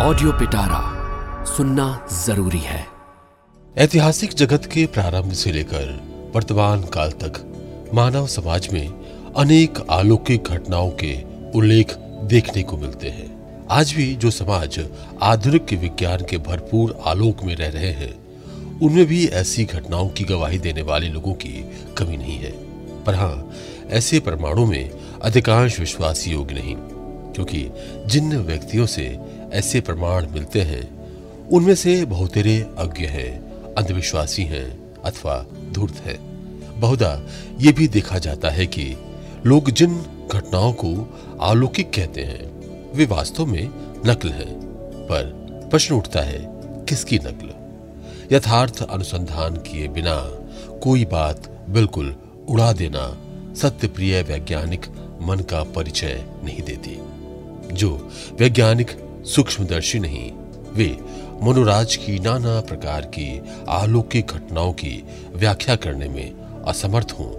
Audio पिटारा सुनना ज़रूरी है। ऐतिहासिक जगत के प्रारंभ से लेकर वर्तमान काल तक मानव समाज में अनेक अलौकिक घटनाओं के उल्लेख देखने को मिलते हैं। आज भी जो समाज आधुनिक विज्ञान के भरपूर आलोक में रह रहे हैं, उनमें भी ऐसी घटनाओं की गवाही देने वाले लोगों की कमी नहीं है। पर हाँ ऐसे परमाणु में अधिकांश विश्वास योग्य नहीं, क्योंकि जिन व्यक्तियों से ऐसे प्रमाण मिलते हैं, उनमें से बहुतेरे अज्ञ हैं, अंधविश्वासी हैं अथवा धूर्त हैं। बहुधा ये भी देखा जाता है कि लोग जिन घटनाओं को अलौकिक कहते हैं, वे वास्तव में नकल हैं, पर प्रश्न उठता है, किसकी नकल? यथार्थ अनुसंधान किए बिना कोई बात बिल्कुल उड़ा देना सत्य प्रिय वैज्ञानिक मन का परिचय नहीं देती। जो वैज्ञानिक सूक्ष्मदर्शी नहीं, वे मनोराज की नाना प्रकार की अलौकिक घटनाओं की व्याख्या करने में असमर्थ हों।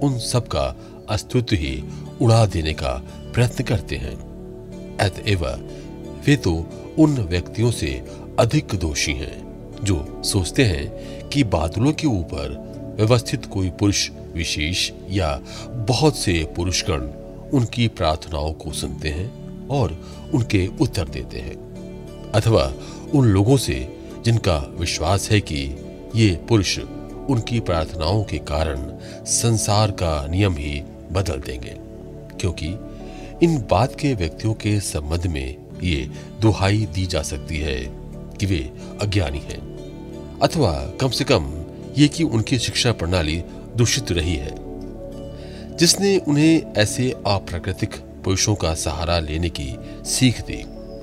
उन सब का अस्तित्व ही उड़ा देने का प्रयत्न करते हैं। अतएव वे तो उन व्यक्तियों से अधिक दोषी हैं, जो सोचते हैं कि बादलों के ऊपर व्यवस्थित कोई पुरुष विशेष या बहुत से पुरुषगण उनकी प्रार्थनाओं को सुनते हैं। और उनके उत्तर देते हैं। अथवा उन लोगों से जिनका विश्वास है कि ये पुरुष उनकी प्रार्थनाओं के कारण संसार का नियम ही बदल देंगे, क्योंकि इन बात के व्यक्तियों के संबंध में ये दुहाई दी जा सकती है कि वे अज्ञानी हैं। अथवा कम से कम ये कि उनकी शिक्षा प्रणाली दूषित रही है। जिसने उन्हें ऐसे अप्राकृतिक पुरुषों का सहारा लेने की सीख दी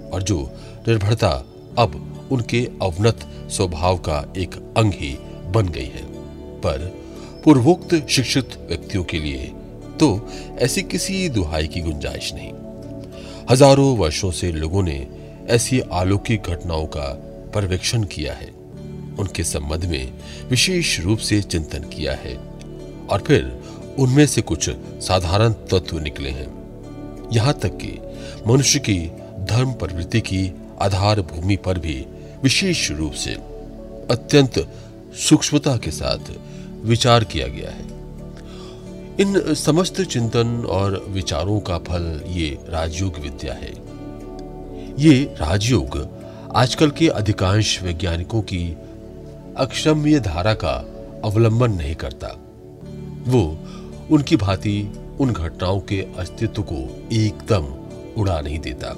और जो निर्भरता अब उनके अवनत स्वभाव का एक अंग ही बन गई है। पर पूर्वोक्त शिक्षित व्यक्तियों के लिए तो ऐसी किसी दुहाई की गुंजाइश नहीं। हज़ारों वर्षों से लोगों ने ऐसी अलौकिक घटनाओं का पर्यवेक्षण किया है। उनके संबंध में विशेष रूप से चिंतन किया है और फिर उनमें से कुछ साधारण तत्व निकले हैं। यहाँ तक कि मनुष्य की धर्म प्रवृत्ति की आधार भूमि पर भी विशेष रूप से अत्यंत सूक्ष्मता के साथ विचार किया गया है। इन समस्त चिंतन और विचारों का फल ये राजयोग विद्या है। ये राजयोग आजकल के अधिकांश वैज्ञानिकों की अक्षम्य धारा का अवलंबन नहीं करता। वो उनकी भांति उन घटनाओं के अस्तित्व को एकदम उड़ा नहीं देता।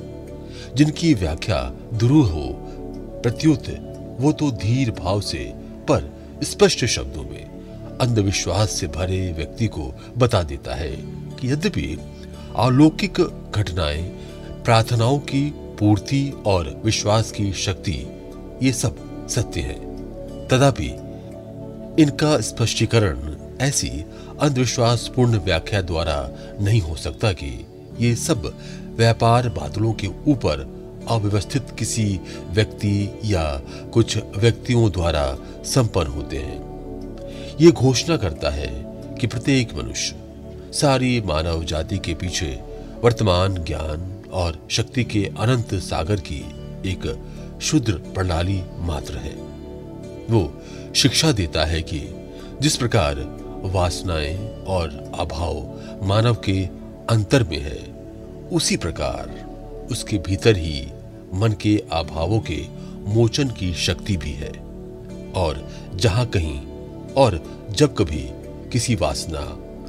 जिनकी व्याख्या दुरूह हो, प्रत्युत, वो तो धीर भाव से, पर स्पष्ट शब्दों में, अंधविश्वास से भरे व्यक्ति को बता देता है कि यद्यपि अलौकिक घटनाएँ, प्रार्थनाओं की पूर्ति और विश्वास की शक्ति, ये सब सत्य है। तथापि इनका स्पष्टीकरण ऐसी अंधविश्वासपूर्ण व्याख्या द्वारा नहीं हो सकता कि ये सब व्यापार बादलों के ऊपर अव्यवस्थित किसी व्यक्ति या कुछ व्यक्तियों द्वारा संपन्न होते हैं। ये घोषणा करता है कि प्रत्येक मनुष्य सारी मानव जाति के पीछे वर्तमान ज्ञान और शक्ति के अनंत सागर की एक शुद्र प्रणाली मात्र है। वो शिक्षा देता है कि जिस प्रकार वासनाएँ और अभाव मानव के अंतर में है। उसी प्रकार उसके भीतर ही मन के अभावों के मोचन की शक्ति भी है। और जहाँ कहीं और जब कभी किसी वासना,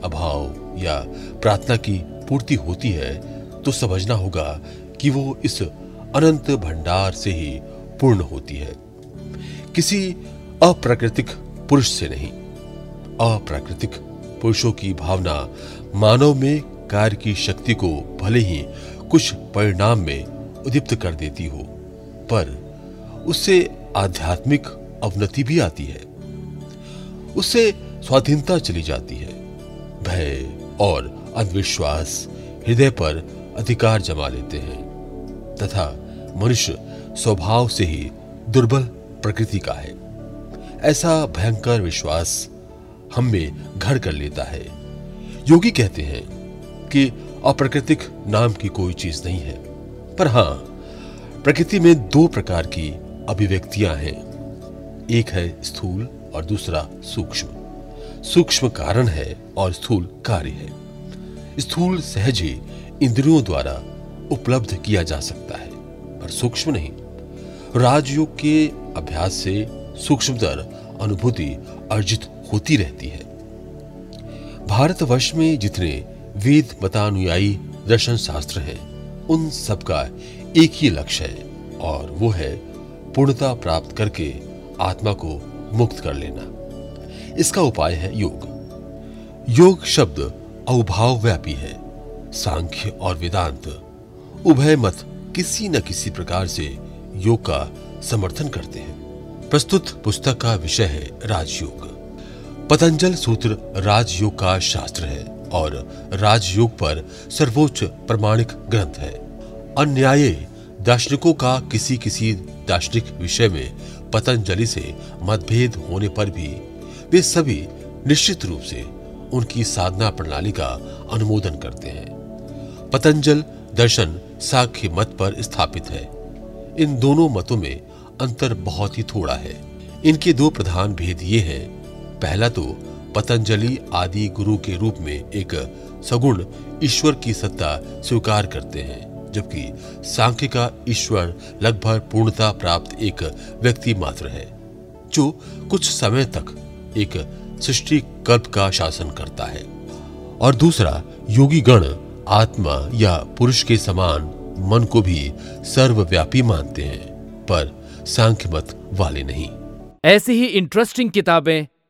अभाव या प्रार्थना की पूर्ति होती है तो समझना होगा कि वो इस अनंत भंडार से ही पूर्ण होती है। किसी अप्राकृतिक पुरुष से नहीं। अप्राकृतिक पुरुषों की भावना मानव में कार्य की शक्ति को भले ही कुछ परिणाम में उदीप्त कर देती हो, पर उससे आध्यात्मिक अवनति भी आती है। उससे स्वाधीनता चली जाती है। भय और अंधविश्वास हृदय पर अधिकार जमा लेते हैं, तथा मनुष्य स्वभाव से ही दुर्बल प्रकृति का है। ऐसा भयंकर विश्वास हम में घर कर लेता है। योगी कहते हैं कि अप्राकृतिक नाम की कोई चीज़ नहीं है। पर हाँ, प्रकृति में दो प्रकार की अभिव्यक्तियाँ हैं। एक है स्थूल और दूसरा सूक्ष्म। सूक्ष्म कारण है और स्थूल कार्य है। स्थूल सहज ही इंद्रियों द्वारा उपलब्ध किया जा सकता है, पर सूक्ष्म नहीं। राजयोग के अभ्यास से सूक्ष्मतर अनुभूति अर्जित होती रहती है। भारतवर्ष में जितने वेद मतानुयायी दर्शन शास्त्र हैं, उन सबका एक ही लक्ष्य है, और वो है पूर्णता प्राप्त करके आत्मा को मुक्त कर लेना। इसका उपाय है योग। योग शब्द अवभाव व्यापी है। सांख्य और वेदांत उभय मत किसी न किसी प्रकार से योग का समर्थन करते हैं। प्रस्तुत पुस्तक का विषय है राजयोग। पतंजल सूत्र राजयोग का शास्त्र है और राजयोग पर सर्वोच्च प्रमाणिक ग्रंथ है। अन्याय दार्शनिकों का किसी किसी दार्शनिक विषय में पतंजलि से मतभेद होने पर भी वे सभी निश्चित रूप से उनकी साधना प्रणाली का अनुमोदन करते हैं। पतंजल दर्शन साख्य मत पर स्थापित है। इन दोनों मतों में अंतर बहुत ही थोड़ा है। इनके दो प्रधान भेद ये हैं पहला तो पतंजलि आदि गुरु के रूप में एक सगुण ईश्वर की सत्ता स्वीकार करते हैं, जबकि सांख्य का ईश्वर लगभग पूर्णता प्राप्त एक व्यक्ति मात्र है, जो कुछ समय तक एक सृष्टि कल्प का शासन करता है। और दूसरा योगी गण आत्मा या पुरुष के समान मन को भी सर्वव्यापी मानते हैं, पर सांख्य मत वाले नहीं। ऐसी ही इंटरेस्टिंग किताबें